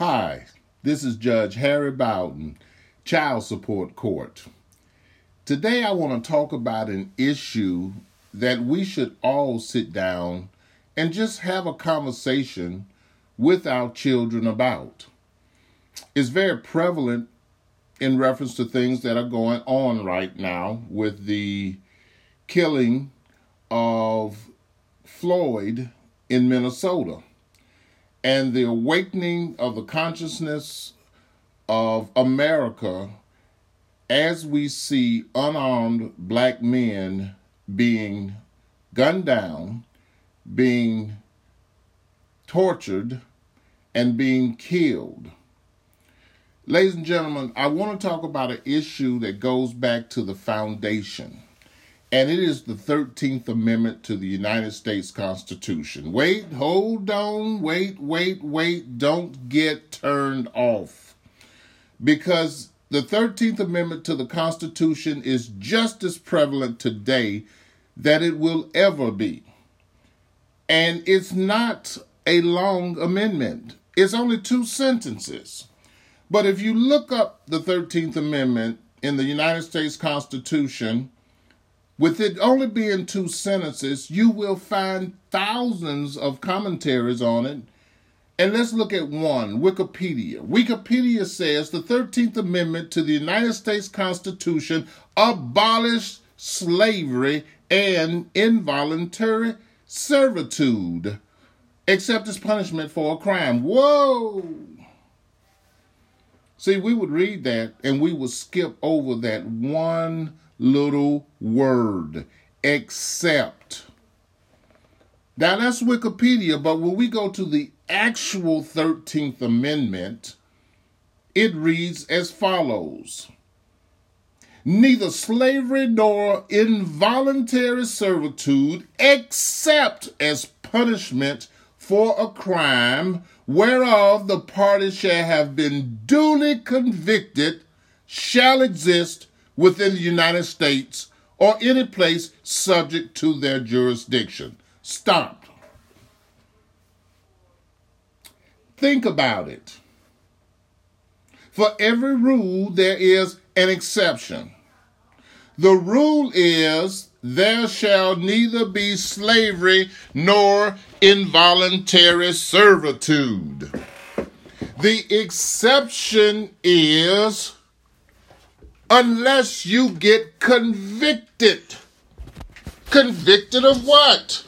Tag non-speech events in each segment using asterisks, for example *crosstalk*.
Hi, this is Judge Harry Bowden, Child Support Court. Today I want to talk about an issue that we should all sit down and just have a conversation with our children about. It's very prevalent in reference to things that are going on right now with the killing of Floyd in Minnesota and the awakening of the consciousness of America as we see unarmed black men being gunned down, being tortured, and being killed. Ladies and gentlemen, I want to talk about an issue that goes back to the foundation and it is the 13th Amendment to the United States Constitution. Wait, hold on, wait, wait, wait, don't get turned off. Because the 13th Amendment to the Constitution is just as prevalent today that it will ever be. And it's not a long amendment, it's only two sentences. But if you look up the 13th Amendment in the United States Constitution, with it only being two sentences, you will find thousands of commentaries on it. And let's look at one Wikipedia. Wikipedia says the 13th Amendment to the United States Constitution abolished slavery and involuntary servitude, except as punishment for a crime. Whoa! See, we would read that and we would skip over that one little word, except. Now that's Wikipedia, but when we go to the actual 13th Amendment, it reads as follows Neither slavery nor involuntary servitude, except as punishment for a crime whereof the party shall have been duly convicted, shall exist within the United States or any place subject to their jurisdiction. Stop. Think about it. For every rule, there is an exception. The rule is there shall neither be slavery nor involuntary servitude. The exception is unless you get convicted. Convicted of what?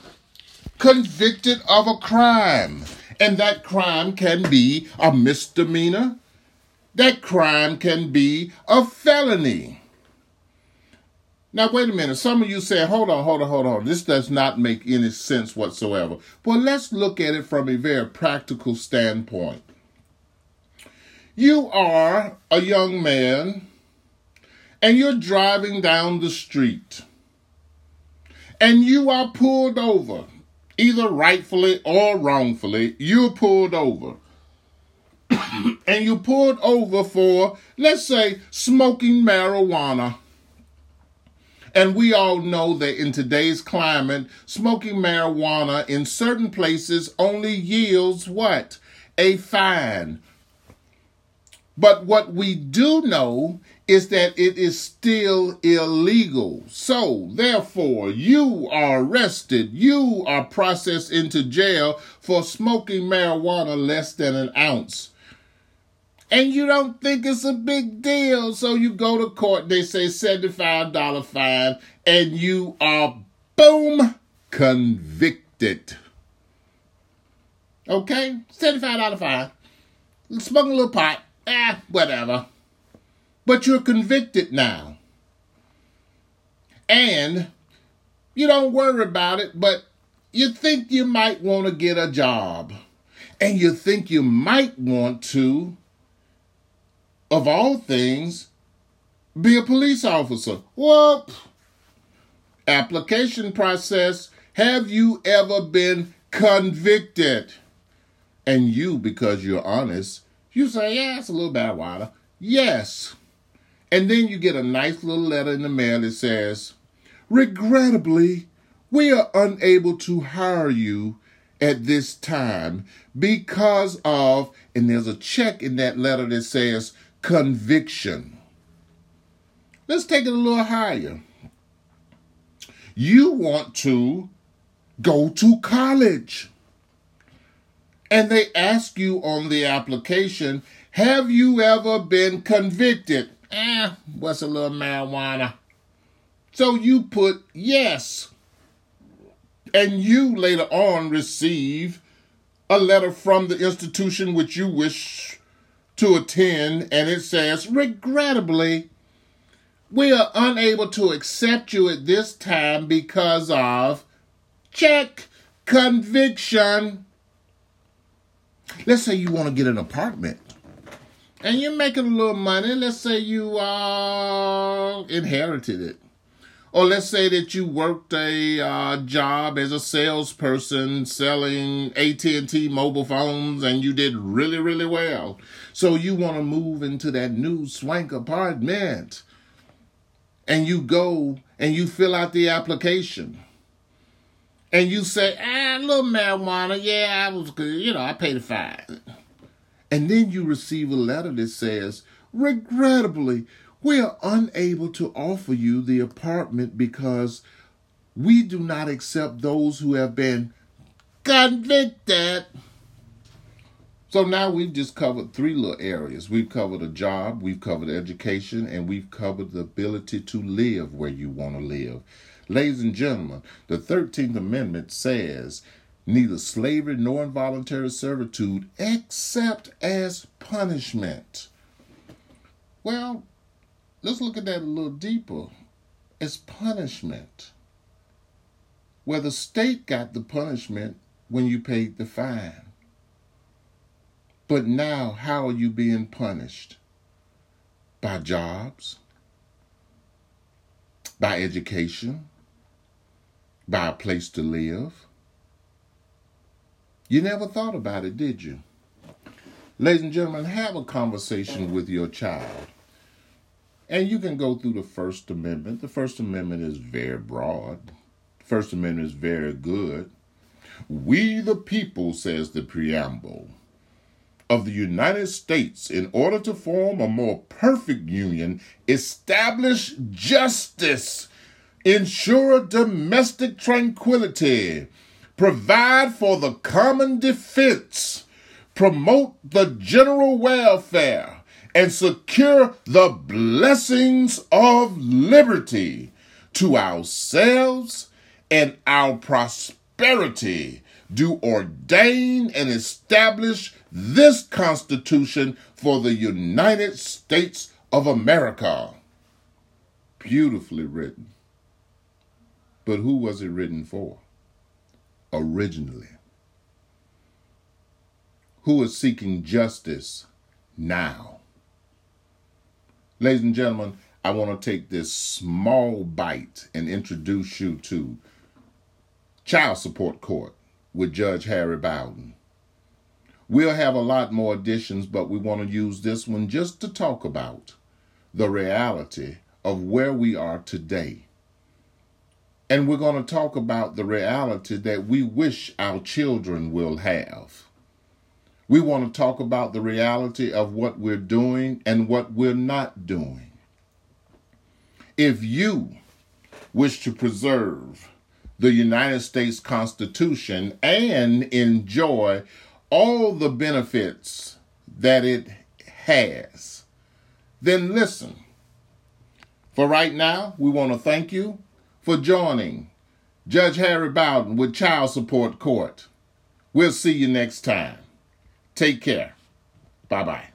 Convicted of a crime. And that crime can be a misdemeanor. That crime can be a felony. Now, wait a minute. Some of you say, hold on, hold on, hold on. This does not make any sense whatsoever. Well, let's look at it from a very practical standpoint. You are a young man and you're driving down the street and you are pulled over, either rightfully or wrongfully, you're pulled over. *clears throat* and you pulled over for, let's say, smoking marijuana. And we all know that in today's climate, smoking marijuana in certain places only yields what? A fine. But what we do know is that it is still illegal. So, therefore, you are arrested. You are processed into jail for smoking marijuana less than an ounce. And you don't think it's a big deal. So you go to court, they say $75 fine, and you are, boom, convicted. Okay? $75 fine. Smoke a little pot. Ah, whatever. But you're convicted now. And you don't worry about it, but you think you might want to get a job. And you think you might want to, of all things, be a police officer. Whoop! Application process. Have you ever been convicted? And you, because you're honest, you say, yeah, it's a little bad water. Yes. And then you get a nice little letter in the mail that says, Regrettably, we are unable to hire you at this time because of, and there's a check in that letter that says conviction. Let's take it a little higher. You want to go to college. And they ask you on the application, have you ever been convicted? Eh, what's a little marijuana? So you put yes. And you later on receive a letter from the institution which you wish to attend, and it says, regrettably, we are unable to accept you at this time because of check conviction. Let's say you want to get an apartment and you're making a little money. Let's say you uh, inherited it. Or let's say that you worked a uh, job as a salesperson selling AT&T mobile phones and you did really, really well. So you want to move into that new swank apartment. And you go and you fill out the application. And you say, ah, a little marijuana. Yeah, I was good. You know, I paid a fine. And then you receive a letter that says, regrettably, we are unable to offer you the apartment because we do not accept those who have been convicted. So now we've just covered three little areas. We've covered a job, we've covered education, and we've covered the ability to live where you want to live. Ladies and gentlemen, the 13th Amendment says neither slavery nor involuntary servitude except as punishment. Well, let's look at that a little deeper. As punishment. Where the state got the punishment when you paid the fine. But now, how are you being punished? By jobs? By education? By a place to live? You never thought about it, did you? Ladies and gentlemen, have a conversation with your child. And you can go through the First Amendment. The First Amendment is very broad. The First Amendment is very good. We the people, says the preamble, of the United States, in order to form a more perfect union, establish justice, ensure domestic tranquility, provide for the common defense, promote the general welfare, and secure the blessings of liberty to ourselves and our prosperity, do ordain and establish this Constitution for the United States of America. Beautifully written. But who was it written for? Originally. Who is seeking justice now? Ladies and gentlemen, I want to take this small bite and introduce you to Child Support Court with Judge Harry Bowden. We'll have a lot more editions, but we want to use this one just to talk about the reality of where we are today. And we're going to talk about the reality that we wish our children will have. We want to talk about the reality of what we're doing and what we're not doing. If you wish to preserve the United States Constitution and enjoy all the benefits that it has, then listen. For right now, we want to thank you for joining Judge Harry Bowden with Child Support Court. We'll see you next time. Take care. Bye bye.